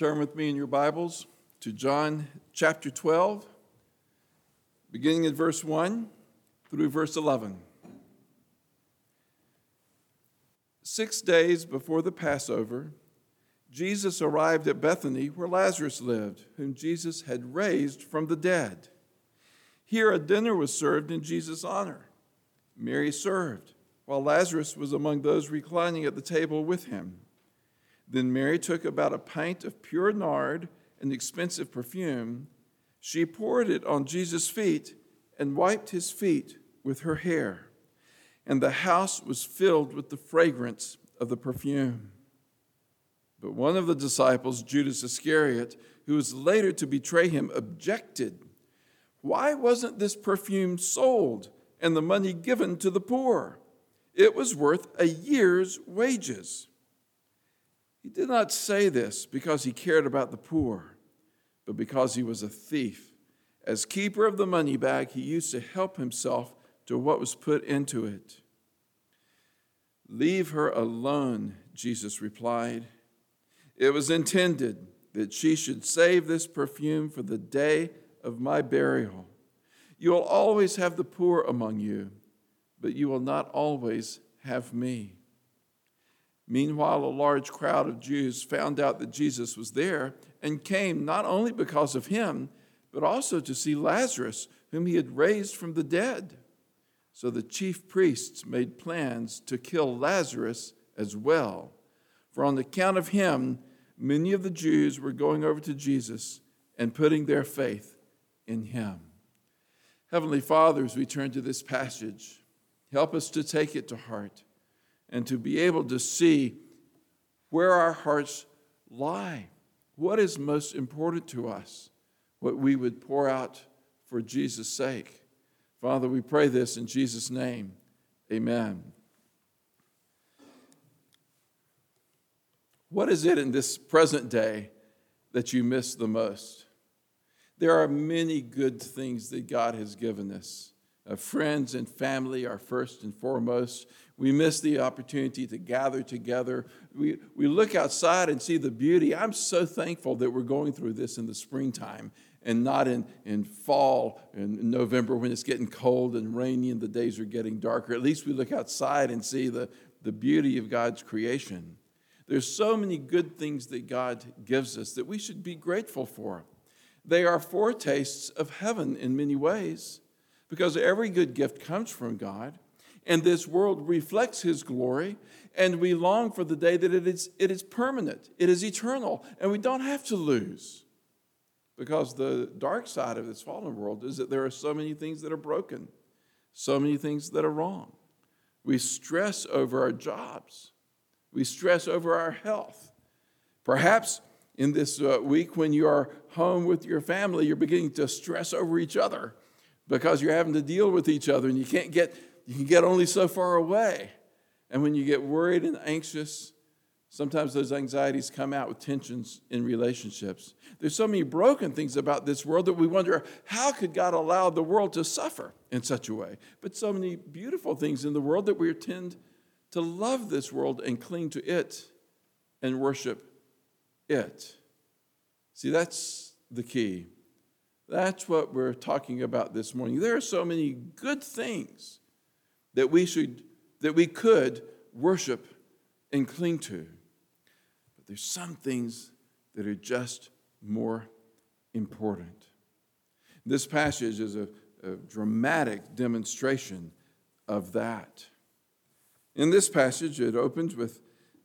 Turn with me in your Bibles to John chapter 12, beginning at verse 1 through verse 11. Six days before the Passover, Jesus arrived at Bethany where Lazarus lived, whom Jesus had raised from the dead. Here a dinner was served in Jesus' honor. Mary served, while Lazarus was among those reclining at the table with him. Then Mary took about a pint of pure nard, an expensive perfume. She poured it on Jesus' feet and wiped his feet with her hair. And the house was filled with the fragrance of the perfume. But one of the disciples, Judas Iscariot, who was later to betray him, objected. Why wasn't this perfume sold and the money given to the poor? It was worth a year's wages. He did not say this because he cared about the poor, but because he was a thief. As keeper of the money bag, he used to help himself to what was put into it. Leave her alone, Jesus replied. It was intended that she should save this perfume for the day of my burial. You will always have the poor among you, but you will not always have me. Meanwhile, a large crowd of Jews found out that Jesus was there and came not only because of him, but also to see Lazarus, whom he had raised from the dead. So the chief priests made plans to kill Lazarus as well. For on account of him, many of the Jews were going over to Jesus and putting their faith in him. Heavenly Father, as we turn to this passage, help us to take it to heart and to be able to see where our hearts lie. What is most important to us? What we would pour out for Jesus' sake. Father, we pray this in Jesus' name. Amen. What is it in this present day that you miss the most? There are many good things that God has given us. Uh, friends and family are first and foremost. We miss the opportunity to gather together. We, we look outside and see the beauty. I'm so thankful that we're going through this in the springtime and not in, in fall and November when it's getting cold and rainy and the days are getting darker. At least we look outside and see the, the beauty of God's creation. There's so many good things that God gives us that we should be grateful for. They are foretastes of heaven in many ways because every good gift comes from God, and this world reflects His glory, and we long for the day that it is, it is permanent, it is eternal, and we don't have to lose. Because the dark side of this fallen world is that there are so many things that are broken, so many things that are wrong. We stress over our jobs, we stress over our health. Perhaps in this uh, week when you are home with your family, you're beginning to stress over each other because you're having to deal with each other and you can't get, you can get only so far away. And when you get worried and anxious, sometimes those anxieties come out with tensions in relationships. There's so many broken things about this world that we wonder how could God allow the world to suffer in such a way? But so many beautiful things in the world that we tend to love this world and cling to it and worship it. See, that's the key. That's what we're talking about this morning. There are so many good things that we should that we could worship and cling to. But there's some things that are just more important. This passage is a, a dramatic demonstration of that. In this passage, it opens with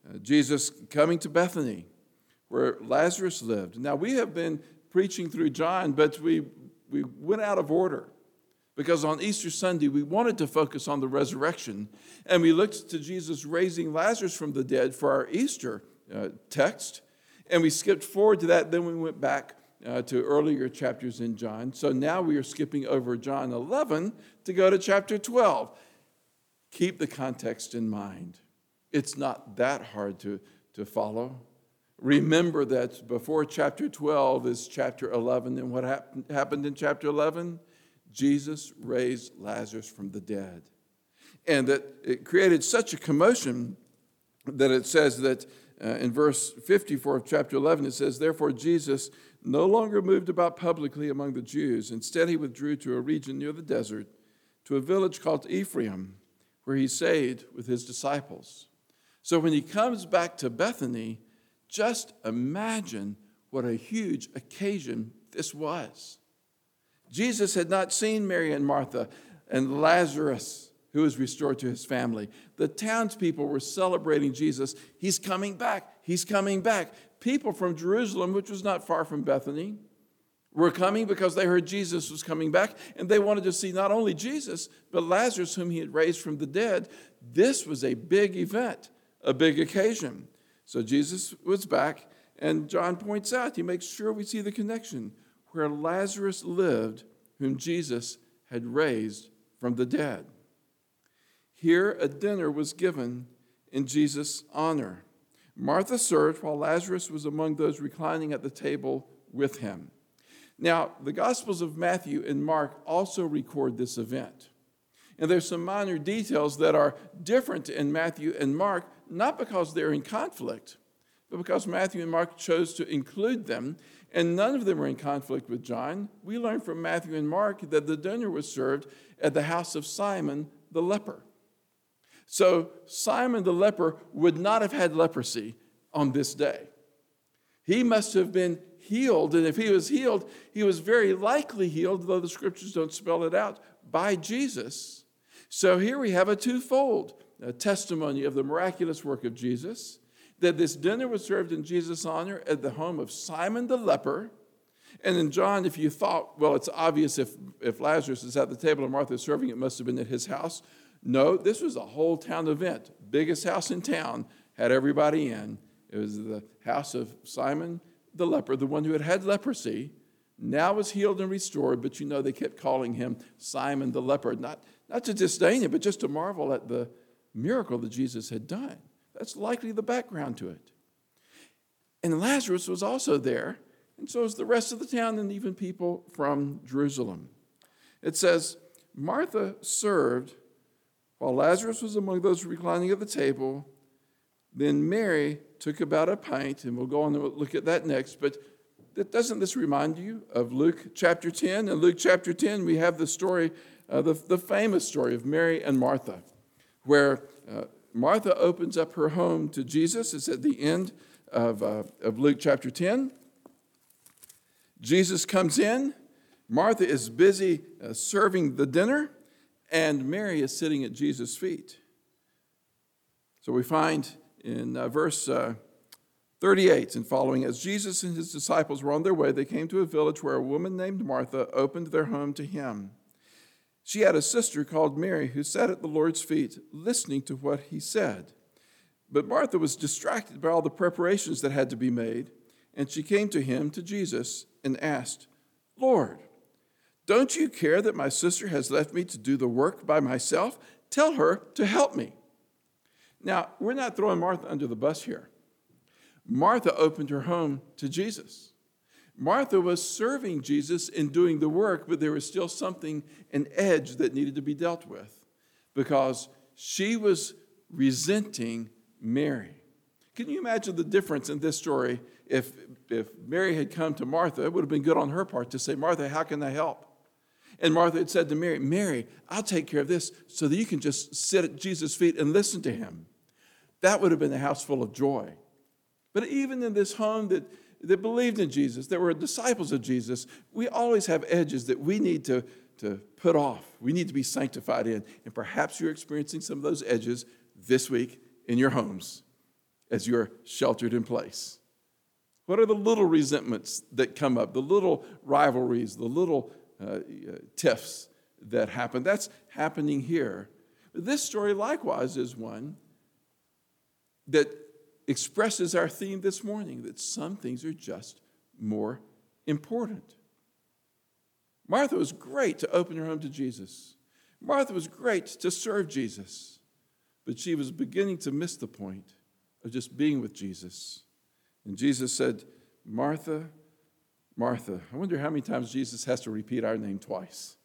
uh, Jesus coming to Bethany, where Lazarus lived. Now, we have been preaching through John, but we, we went out of order because on Easter Sunday we wanted to focus on the resurrection and we looked to Jesus raising Lazarus from the dead for our Easter uh, text and we skipped forward to that then we went back uh, to earlier chapters in John so now we are skipping over John 11 to go to chapter 12 keep the context in mind it's not that hard to, to follow Remember that before chapter 12 is chapter 11. And what happened in chapter 11? Jesus raised Lazarus from the dead. And that it created such a commotion that it says that uh, in verse 54 of chapter 11, it says, Therefore Jesus no longer moved about publicly among the Jews. Instead, he withdrew to a region near the desert, to a village called Ephraim, where he stayed with his disciples. So when he comes back to Bethany, just imagine what a huge occasion this was. Jesus had not seen Mary and Martha and Lazarus, who was restored to his family. The townspeople were celebrating Jesus. He's coming back. He's coming back. People from Jerusalem, which was not far from Bethany, were coming because they heard Jesus was coming back and they wanted to see not only Jesus, but Lazarus, whom he had raised from the dead. This was a big event, a big occasion. So Jesus was back, and John points out, he makes sure we see the connection where Lazarus lived, whom Jesus had raised from the dead. Here, a dinner was given in Jesus' honor. Martha served while Lazarus was among those reclining at the table with him. Now, the Gospels of Matthew and Mark also record this event. And there's some minor details that are different in Matthew and Mark, not because they're in conflict, but because Matthew and Mark chose to include them, and none of them are in conflict with John. We learn from Matthew and Mark that the dinner was served at the house of Simon the leper. So Simon the leper would not have had leprosy on this day. He must have been healed, and if he was healed, he was very likely healed, though the scriptures don't spell it out, by Jesus. So here we have a twofold a testimony of the miraculous work of Jesus, that this dinner was served in Jesus' honor at the home of Simon the leper. And in John, if you thought, well, it's obvious if, if Lazarus is at the table and Martha is serving, it must have been at his house. No, this was a whole town event. Biggest house in town, had everybody in. It was the house of Simon the leper, the one who had had leprosy, now was healed and restored, but you know they kept calling him Simon the leper, not, not to disdain him, but just to marvel at the miracle that Jesus had done. That's likely the background to it. And Lazarus was also there, and so was the rest of the town and even people from Jerusalem. It says, Martha served while Lazarus was among those reclining at the table. Then Mary took about a pint, and we'll go on and look at that next. But doesn't this remind you of Luke chapter 10? In Luke chapter 10, we have the story, uh, the, the famous story of Mary and Martha, where uh, Martha opens up her home to Jesus. It's at the end of, uh, of Luke chapter 10. Jesus comes in. Martha is busy uh, serving the dinner, and Mary is sitting at Jesus' feet. So we find in uh, verse uh, 38 and following, as Jesus and his disciples were on their way, they came to a village where a woman named Martha opened their home to him. She had a sister called Mary who sat at the Lord's feet, listening to what he said. But Martha was distracted by all the preparations that had to be made, and she came to him, to Jesus, and asked, Lord, don't you care that my sister has left me to do the work by myself? Tell her to help me. Now, we're not throwing Martha under the bus here. Martha opened her home to Jesus. Martha was serving Jesus in doing the work, but there was still something, an edge that needed to be dealt with because she was resenting Mary. Can you imagine the difference in this story if, if Mary had come to Martha? It would have been good on her part to say, Martha, how can I help? And Martha had said to Mary, Mary, I'll take care of this so that you can just sit at Jesus' feet and listen to him. That would have been a house full of joy. But even in this home that, that believed in Jesus, that were disciples of Jesus, we always have edges that we need to, to put off. We need to be sanctified in. And perhaps you're experiencing some of those edges this week in your homes as you're sheltered in place. What are the little resentments that come up, the little rivalries, the little uh, tiffs that happen? That's happening here. This story, likewise, is one that expresses our theme this morning that some things are just more important. Martha was great to open her home to Jesus. Martha was great to serve Jesus, but she was beginning to miss the point of just being with Jesus. And Jesus said, Martha, Martha. I wonder how many times Jesus has to repeat our name twice.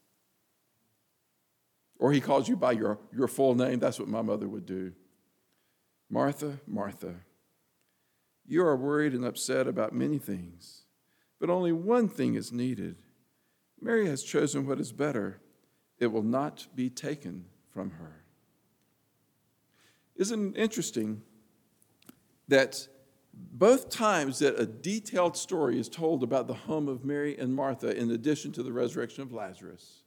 Or he calls you by your, your full name. That's what my mother would do. Martha, Martha, You are worried and upset about many things, but only one thing is needed. Mary has chosen what is better, it will not be taken from her. Isn't it interesting that both times that a detailed story is told about the home of Mary and Martha, in addition to the resurrection of Lazarus,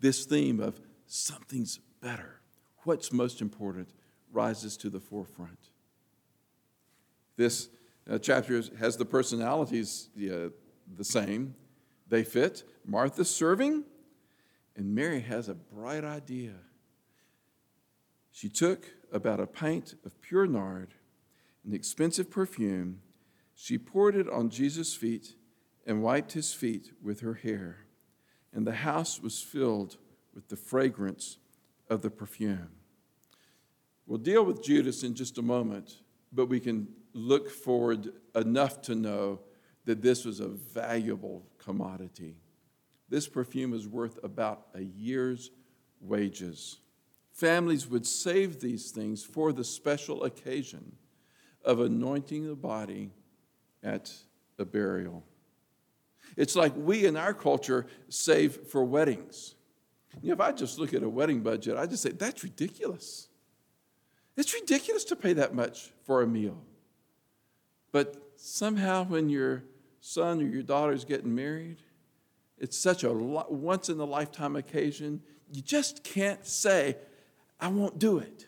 this theme of something's better, what's most important, rises to the forefront. This uh, chapter has the personalities uh, the same, they fit. Martha's serving, and Mary has a bright idea. She took about a pint of pure nard, an expensive perfume. She poured it on Jesus' feet and wiped his feet with her hair. And the house was filled with the fragrance of the perfume. We'll deal with Judas in just a moment, but we can look forward enough to know that this was a valuable commodity. This perfume is worth about a year's wages. Families would save these things for the special occasion of anointing the body at a burial. It's like we in our culture save for weddings. You know, if I just look at a wedding budget, I just say, that's ridiculous. It's ridiculous to pay that much for a meal. But somehow, when your son or your daughter is getting married, it's such a once in a lifetime occasion, you just can't say, I won't do it.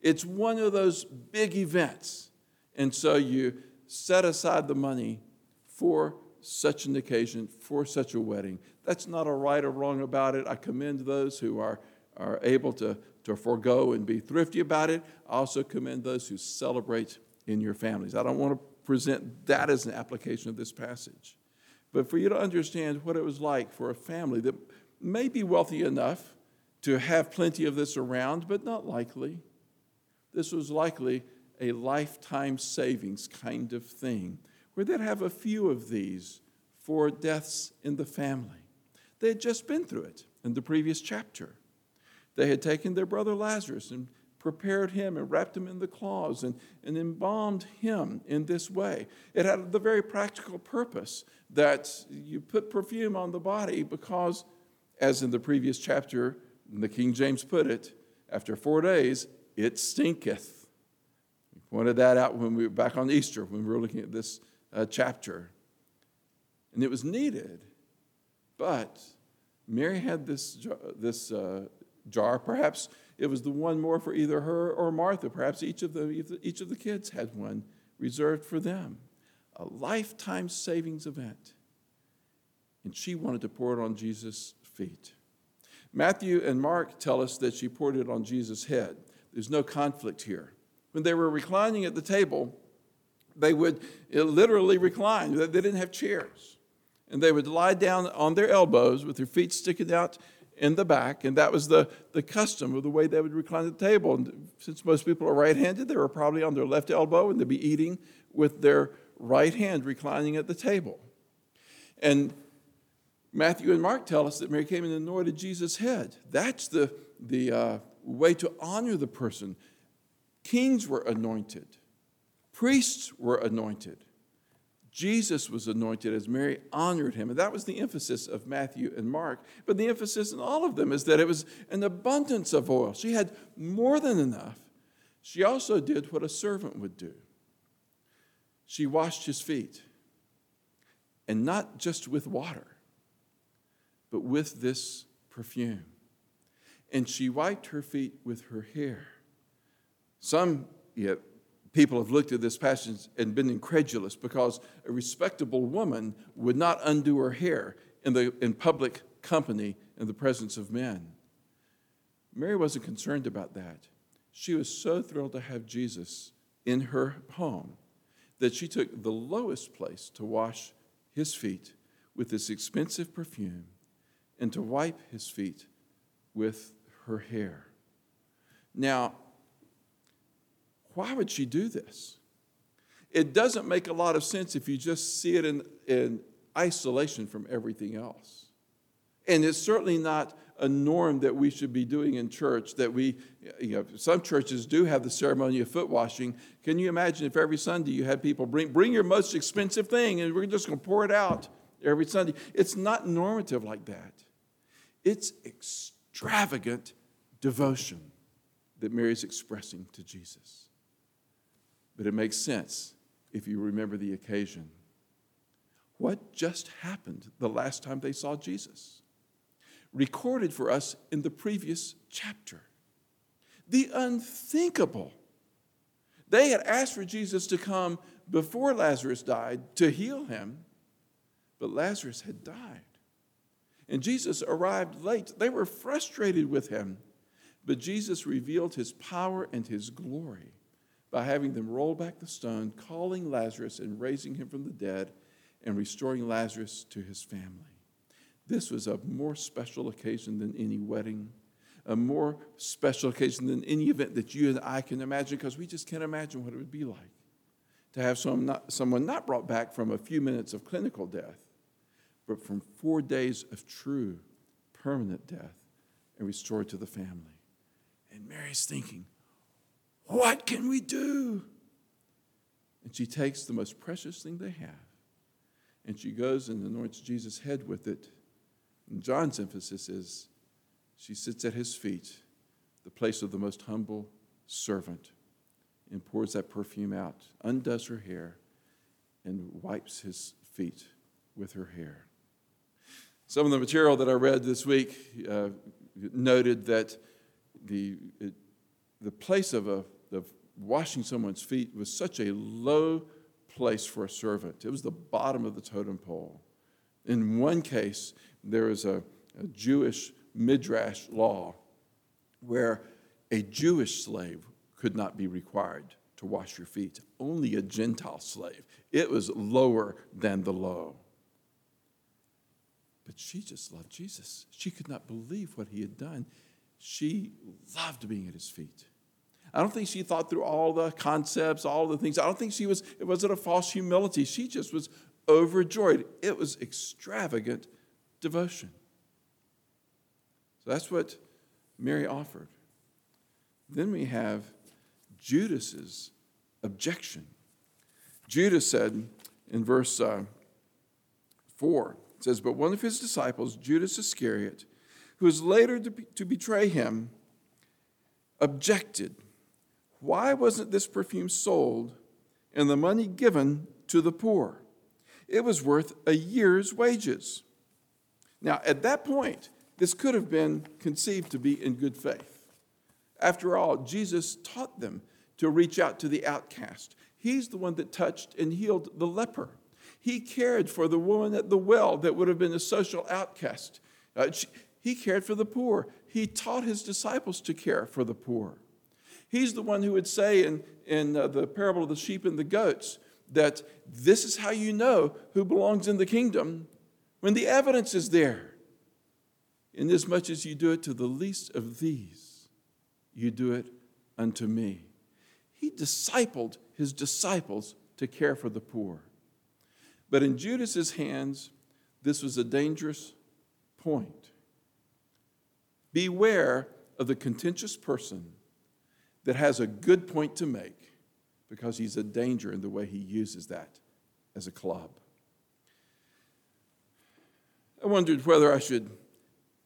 It's one of those big events. And so you set aside the money for such an occasion, for such a wedding. That's not a right or wrong about it. I commend those who are, are able to, to forego and be thrifty about it. I also commend those who celebrate in your families. I don't want to present that as an application of this passage. But for you to understand what it was like for a family that may be wealthy enough to have plenty of this around, but not likely. This was likely a lifetime savings kind of thing, where they'd have a few of these for deaths in the family. They had just been through it in the previous chapter. They had taken their brother Lazarus and prepared him and wrapped him in the cloths and, and embalmed him in this way. It had the very practical purpose that you put perfume on the body because, as in the previous chapter, the King James put it, after four days, it stinketh. We pointed that out when we were back on Easter, when we were looking at this uh, chapter. And it was needed, but Mary had this, this uh, jar. Perhaps it was the one more for either her or Martha. Perhaps each of the, each of the kids had one reserved for them. A lifetime savings event. And she wanted to pour it on Jesus' feet. Matthew and Mark tell us that she poured it on Jesus' head. There's no conflict here. When they were reclining at the table, they would literally recline. They didn't have chairs. And they would lie down on their elbows with their feet sticking out in the back. And that was the, the custom of the way they would recline at the table. And since most people are right handed, they were probably on their left elbow and they'd be eating with their right hand reclining at the table. And Matthew and Mark tell us that Mary came and anointed Jesus' head. That's the, the uh, way to honor the person. Kings were anointed, priests were anointed. Jesus was anointed as Mary honored him. And that was the emphasis of Matthew and Mark. But the emphasis in all of them is that it was an abundance of oil. She had more than enough. She also did what a servant would do she washed his feet, and not just with water but with this perfume. And she wiped her feet with her hair. Some yeah, people have looked at this passage and been incredulous because a respectable woman would not undo her hair in, the, in public company in the presence of men. Mary wasn't concerned about that. She was so thrilled to have Jesus in her home that she took the lowest place to wash his feet with this expensive perfume and to wipe his feet with her hair. Now, why would she do this? It doesn't make a lot of sense if you just see it in, in isolation from everything else. And it's certainly not a norm that we should be doing in church. That we, you know, some churches do have the ceremony of foot washing. Can you imagine if every Sunday you had people bring, bring your most expensive thing and we're just going to pour it out every Sunday? It's not normative like that. It's extravagant devotion that Mary's expressing to Jesus. But it makes sense if you remember the occasion. What just happened the last time they saw Jesus? Recorded for us in the previous chapter. The unthinkable. They had asked for Jesus to come before Lazarus died to heal him, but Lazarus had died. And Jesus arrived late. They were frustrated with him. But Jesus revealed his power and his glory by having them roll back the stone, calling Lazarus and raising him from the dead, and restoring Lazarus to his family. This was a more special occasion than any wedding, a more special occasion than any event that you and I can imagine, because we just can't imagine what it would be like to have some not, someone not brought back from a few minutes of clinical death, but from four days of true, permanent death and restored to the family. And Mary's thinking, what can we do? And she takes the most precious thing they have and she goes and anoints Jesus' head with it. And John's emphasis is she sits at his feet, the place of the most humble servant, and pours that perfume out, undoes her hair, and wipes his feet with her hair. Some of the material that I read this week uh, noted that the, it, the place of, a, of washing someone's feet was such a low place for a servant. It was the bottom of the totem pole. In one case, there is a, a Jewish midrash law where a Jewish slave could not be required to wash your feet, only a Gentile slave. It was lower than the low. But she just loved Jesus. She could not believe what he had done. She loved being at his feet. I don't think she thought through all the concepts, all the things. I don't think she was, it wasn't a false humility. She just was overjoyed. It was extravagant devotion. So that's what Mary offered. Then we have Judas's objection. Judas said in verse uh, 4, it says, But one of his disciples, Judas Iscariot, who was later to, be, to betray him, objected. Why wasn't this perfume sold and the money given to the poor? It was worth a year's wages. Now, at that point, this could have been conceived to be in good faith. After all, Jesus taught them to reach out to the outcast. He's the one that touched and healed the leper. He cared for the woman at the well that would have been a social outcast. Uh, she, he cared for the poor. He taught his disciples to care for the poor. He's the one who would say in, in uh, the parable of the sheep and the goats that this is how you know who belongs in the kingdom when the evidence is there. Inasmuch as you do it to the least of these, you do it unto me. He discipled his disciples to care for the poor. But in Judas's hands, this was a dangerous point. Beware of the contentious person that has a good point to make because he's a danger in the way he uses that as a club. I wondered whether I should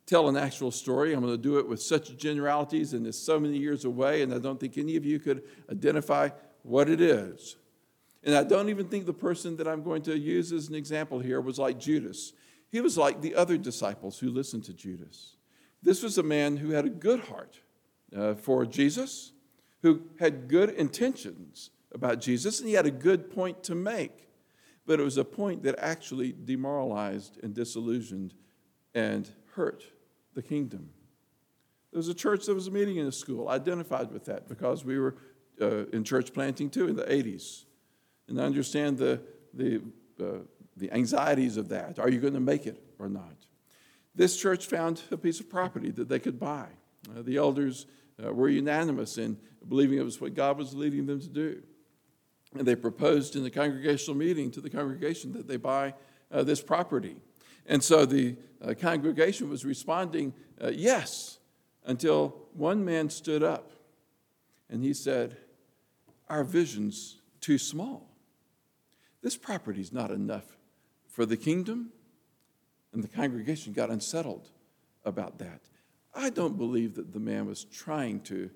tell an actual story. I'm going to do it with such generalities, and it's so many years away, and I don't think any of you could identify what it is. And I don't even think the person that I'm going to use as an example here was like Judas. He was like the other disciples who listened to Judas. This was a man who had a good heart uh, for Jesus, who had good intentions about Jesus, and he had a good point to make. But it was a point that actually demoralized and disillusioned and hurt the kingdom. There was a church that was meeting in a school, identified with that because we were uh, in church planting too in the 80s. And I understand the, the, uh, the anxieties of that. Are you going to make it or not? This church found a piece of property that they could buy. Uh, the elders uh, were unanimous in believing it was what God was leading them to do. And they proposed in the congregational meeting to the congregation that they buy uh, this property. And so the uh, congregation was responding, uh, yes, until one man stood up and he said, Our vision's too small. This property's not enough for the kingdom. And the congregation got unsettled about that. I don't believe that the man was trying to,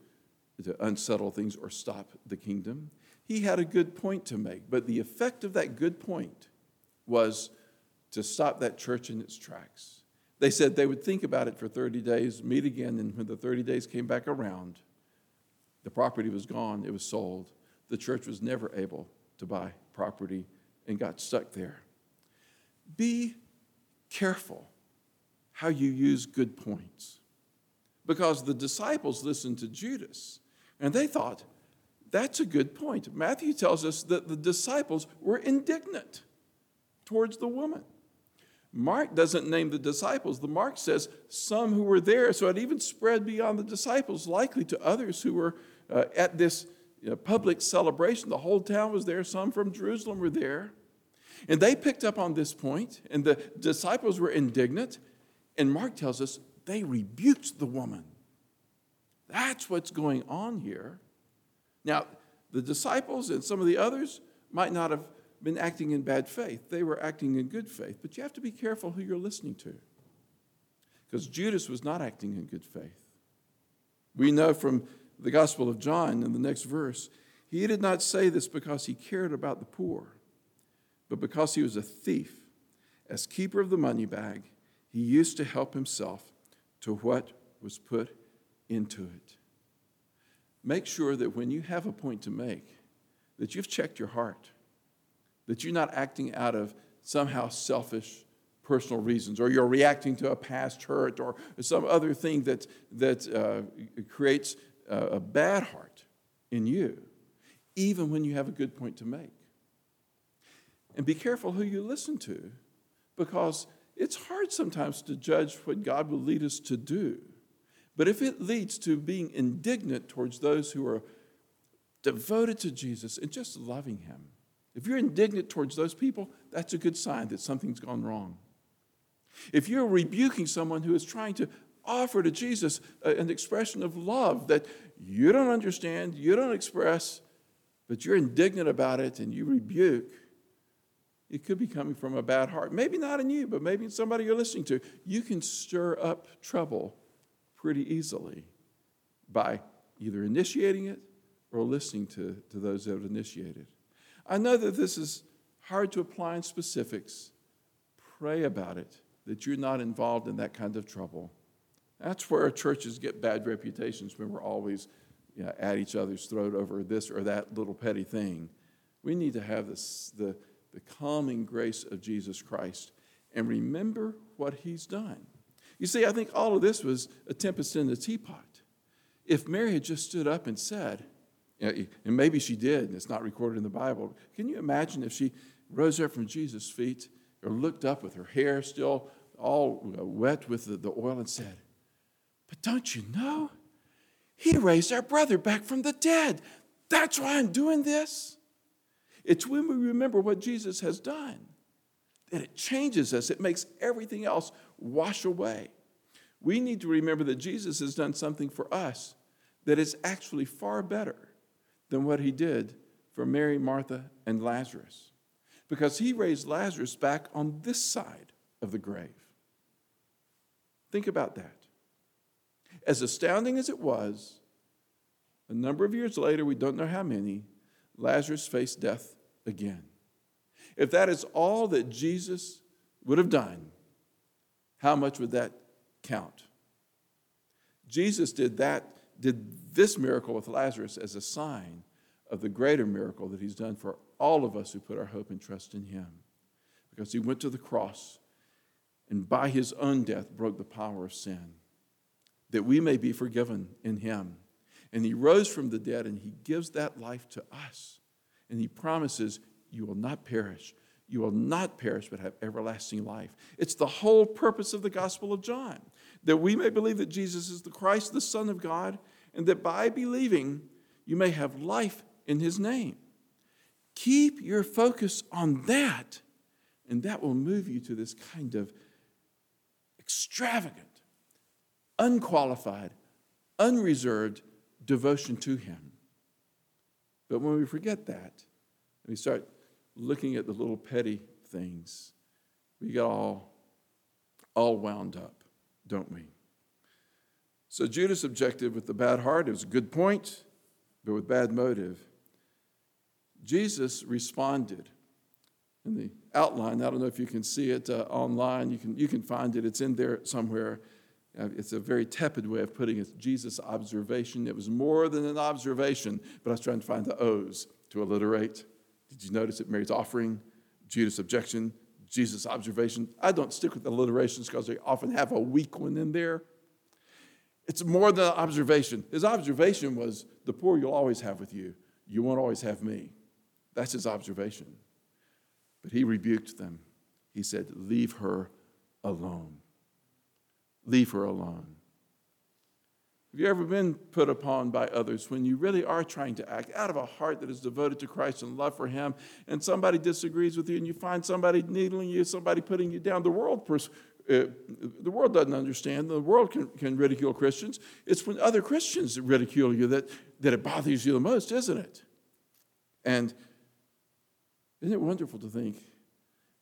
to unsettle things or stop the kingdom. He had a good point to make, but the effect of that good point was to stop that church in its tracks. They said they would think about it for 30 days, meet again, and when the 30 days came back around, the property was gone, it was sold. The church was never able to buy property and got stuck there. Be careful how you use good points. Because the disciples listened to Judas and they thought, that's a good point. Matthew tells us that the disciples were indignant towards the woman. Mark doesn't name the disciples. The Mark says some who were there, so it even spread beyond the disciples, likely to others who were uh, at this you know, public celebration. The whole town was there, some from Jerusalem were there. And they picked up on this point, and the disciples were indignant. And Mark tells us they rebuked the woman. That's what's going on here. Now, the disciples and some of the others might not have been acting in bad faith. They were acting in good faith. But you have to be careful who you're listening to. Because Judas was not acting in good faith. We know from the Gospel of John in the next verse, he did not say this because he cared about the poor, but because he was a thief. As keeper of the money bag, he used to help himself to what was put into it. Make sure that when you have a point to make, that you've checked your heart that you're not acting out of somehow selfish personal reasons, or you're reacting to a past hurt or some other thing that, that uh, creates a, a bad heart in you, even when you have a good point to make. And be careful who you listen to, because it's hard sometimes to judge what God will lead us to do. But if it leads to being indignant towards those who are devoted to Jesus and just loving Him, if you're indignant towards those people, that's a good sign that something's gone wrong. If you're rebuking someone who is trying to offer to Jesus an expression of love that you don't understand, you don't express, but you're indignant about it and you rebuke, it could be coming from a bad heart. Maybe not in you, but maybe in somebody you're listening to. You can stir up trouble pretty easily by either initiating it or listening to, to those that have initiated. I know that this is hard to apply in specifics. Pray about it, that you're not involved in that kind of trouble. That's where churches get bad reputations when we're always you know, at each other's throat over this or that little petty thing. We need to have this, the, the calming grace of Jesus Christ and remember what he's done. You see, I think all of this was a tempest in the teapot. If Mary had just stood up and said, and maybe she did, and it's not recorded in the Bible. Can you imagine if she rose up from Jesus' feet or looked up with her hair still all wet with the, oil and said, But don't you know? He raised our brother back from the dead. That's why I'm doing this. It's when we remember what Jesus has done that it changes us, it makes everything else wash away. We need to remember that Jesus has done something for us that is actually far better than what he did for Mary, Martha, and Lazarus because he raised Lazarus back on this side of the grave. Think about that. As astounding as it was, a number of years later, we don't know how many, Lazarus faced death again. If that is all that Jesus would have done, how much would that count? Jesus did that did this miracle with Lazarus as a sign of the greater miracle that he's done for all of us who put our hope and trust in him. Because he went to the cross and by his own death broke the power of sin, that we may be forgiven in him. And he rose from the dead and he gives that life to us. And he promises, You will not perish. You will not perish, but have everlasting life. It's the whole purpose of the Gospel of John that we may believe that Jesus is the Christ, the Son of God, and that by believing you may have life in his name. Keep your focus on that, and that will move you to this kind of extravagant, unqualified, unreserved devotion to Him. But when we forget that, we start looking at the little petty things, we get all, all wound up, don't we? So Judas' objected with the bad heart, it was a good point, but with bad motive. Jesus responded. In the outline, I don't know if you can see it uh, online, you can, you can find it, it's in there somewhere. Uh, it's a very tepid way of putting it. Jesus' observation. It was more than an observation, but I was trying to find the O's to alliterate. Did you notice it? Mary's offering, Judas' objection, Jesus' observation. I don't stick with alliterations because they often have a weak one in there. It's more than an observation. His observation was the poor you'll always have with you. You won't always have me. That's his observation. But he rebuked them. He said, Leave her alone. Leave her alone. Have you ever been put upon by others when you really are trying to act out of a heart that is devoted to Christ and love for Him, and somebody disagrees with you, and you find somebody needling you, somebody putting you down? The world, pers- uh, the world doesn't understand. The world can, can ridicule Christians. It's when other Christians ridicule you that, that it bothers you the most, isn't it? And isn't it wonderful to think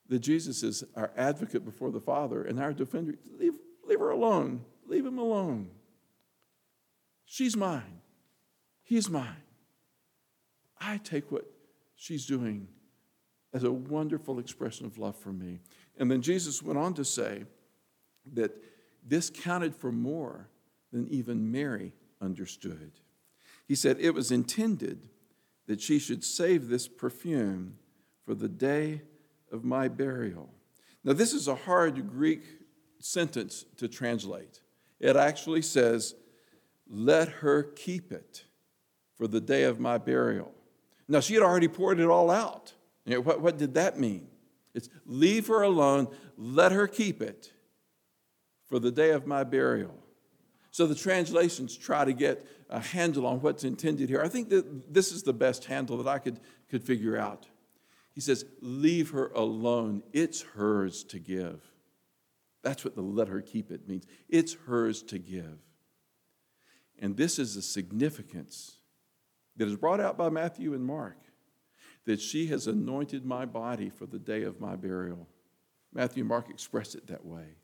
that Jesus is our advocate before the Father and our defender? Leave, leave her alone. Leave him alone. She's mine. He's mine. I take what she's doing as a wonderful expression of love for me. And then Jesus went on to say that this counted for more than even Mary understood. He said it was intended that she should save this perfume for the day of my burial. Now, this is a hard Greek sentence to translate. It actually says, let her keep it for the day of my burial. Now, she had already poured it all out. You know, what, what did that mean? It's leave her alone, let her keep it for the day of my burial. So the translations try to get a handle on what's intended here. I think that this is the best handle that I could, could figure out. He says, Leave her alone. It's hers to give. That's what the let her keep it means. It's hers to give. And this is the significance that is brought out by Matthew and Mark that she has anointed my body for the day of my burial. Matthew and Mark express it that way.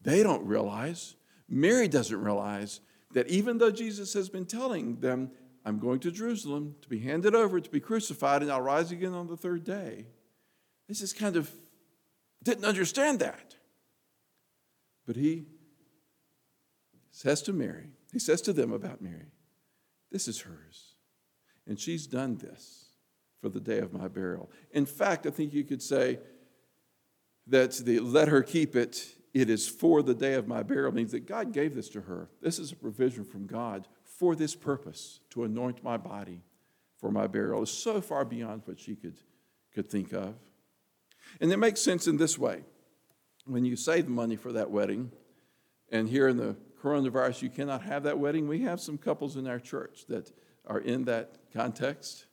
They don't realize, Mary doesn't realize, that even though Jesus has been telling them, I'm going to Jerusalem to be handed over, to be crucified, and I'll rise again on the third day, they just kind of didn't understand that. But he says to Mary, he says to them about Mary, This is hers. And she's done this for the day of my burial. In fact, I think you could say that the let her keep it, it is for the day of my burial means that God gave this to her. This is a provision from God for this purpose to anoint my body for my burial. It's so far beyond what she could, could think of. And it makes sense in this way. When you save money for that wedding, and here in the coronavirus, you cannot have that wedding. We have some couples in our church that are in that context.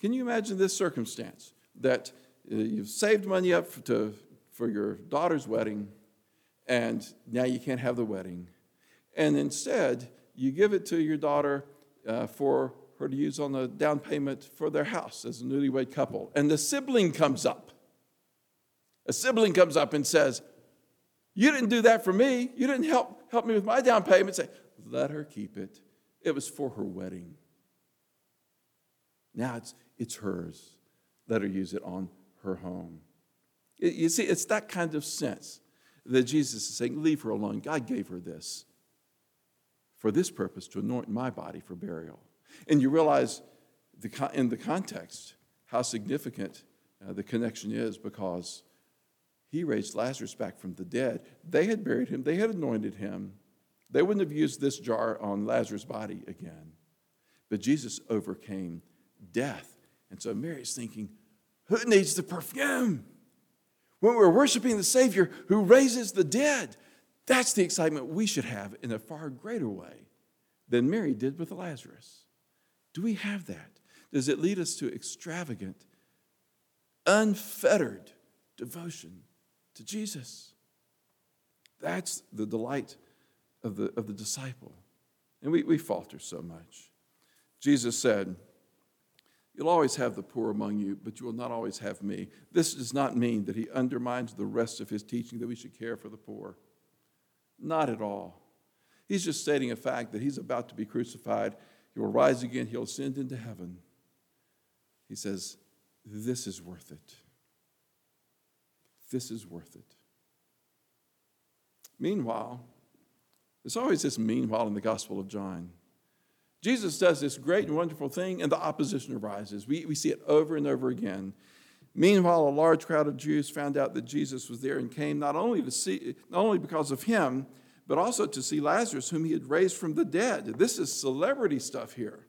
Can you imagine this circumstance that uh, you've saved money up to, for your daughter's wedding, and now you can't have the wedding? And instead, you give it to your daughter uh, for her to use on the down payment for their house as a newlywed couple. And the sibling comes up. A sibling comes up and says, You didn't do that for me. You didn't help help me with my down payment. Say, let her keep it. It was for her wedding. Now it's, it's hers. Let her use it on her home. You see, it's that kind of sense that Jesus is saying, Leave her alone. God gave her this for this purpose to anoint my body for burial. And you realize the, in the context how significant uh, the connection is because he raised Lazarus back from the dead. They had buried him, they had anointed him. They wouldn't have used this jar on Lazarus' body again. But Jesus overcame death. And so Mary's thinking, who needs the perfume? When we're worshiping the Savior who raises the dead, that's the excitement we should have in a far greater way than Mary did with Lazarus. Do we have that? Does it lead us to extravagant, unfettered devotion to Jesus. That's the delight of the, of the disciple. And we, we falter so much. Jesus said, You'll always have the poor among you, but you will not always have me. This does not mean that he undermines the rest of his teaching that we should care for the poor. Not at all. He's just stating a fact that he's about to be crucified. He will rise again, he'll ascend into heaven. He says, This is worth it. This is worth it. Meanwhile, there's always this meanwhile in the Gospel of John. Jesus does this great and wonderful thing, and the opposition arises. We, we see it over and over again. Meanwhile, a large crowd of Jews found out that Jesus was there and came not only to see, not only because of him, but also to see Lazarus, whom he had raised from the dead. This is celebrity stuff here.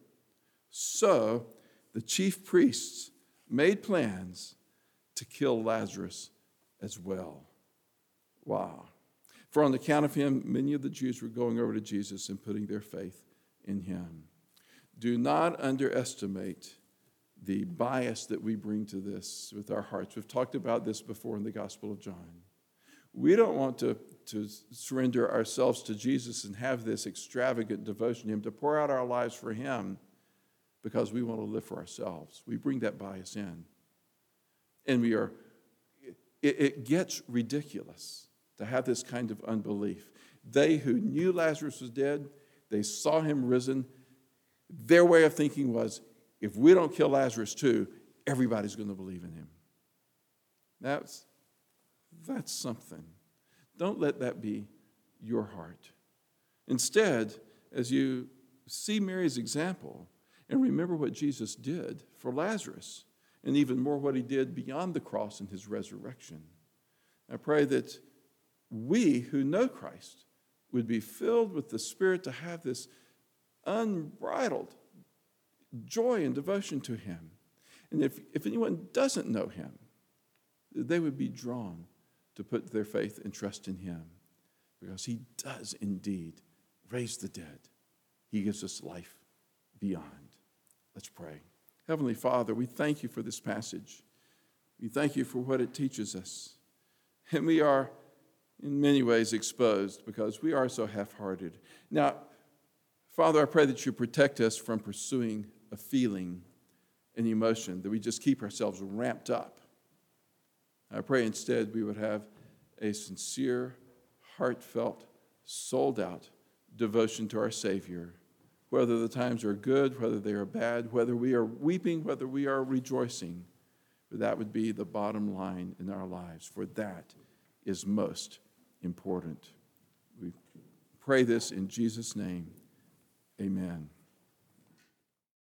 So the chief priests made plans to kill Lazarus as well. Wow. For on account of him, many of the Jews were going over to Jesus and putting their faith in him. Do not underestimate the bias that we bring to this with our hearts. We've talked about this before in the Gospel of John. We don't want to, to surrender ourselves to Jesus and have this extravagant devotion to Him, to pour out our lives for Him because we want to live for ourselves. We bring that bias in. And we are, it, it gets ridiculous to have this kind of unbelief. They who knew Lazarus was dead, they saw him risen. Their way of thinking was if we don't kill Lazarus too, everybody's going to believe in him. That's, that's something. Don't let that be your heart. Instead, as you see Mary's example and remember what Jesus did for Lazarus, and even more what he did beyond the cross in his resurrection, I pray that we who know Christ would be filled with the Spirit to have this unbridled joy and devotion to Him. And if, if anyone doesn't know Him, they would be drawn to put their faith and trust in Him because He does indeed raise the dead. He gives us life beyond. Let's pray. Heavenly Father, we thank you for this passage. We thank you for what it teaches us. And we are in many ways exposed because we are so half hearted. Now, Father, I pray that you protect us from pursuing a feeling, an emotion, that we just keep ourselves ramped up. I pray instead we would have a sincere, heartfelt, sold out devotion to our Savior, whether the times are good, whether they are bad, whether we are weeping, whether we are rejoicing. That would be the bottom line in our lives, for that is most important. We pray this in Jesus' name. Amen.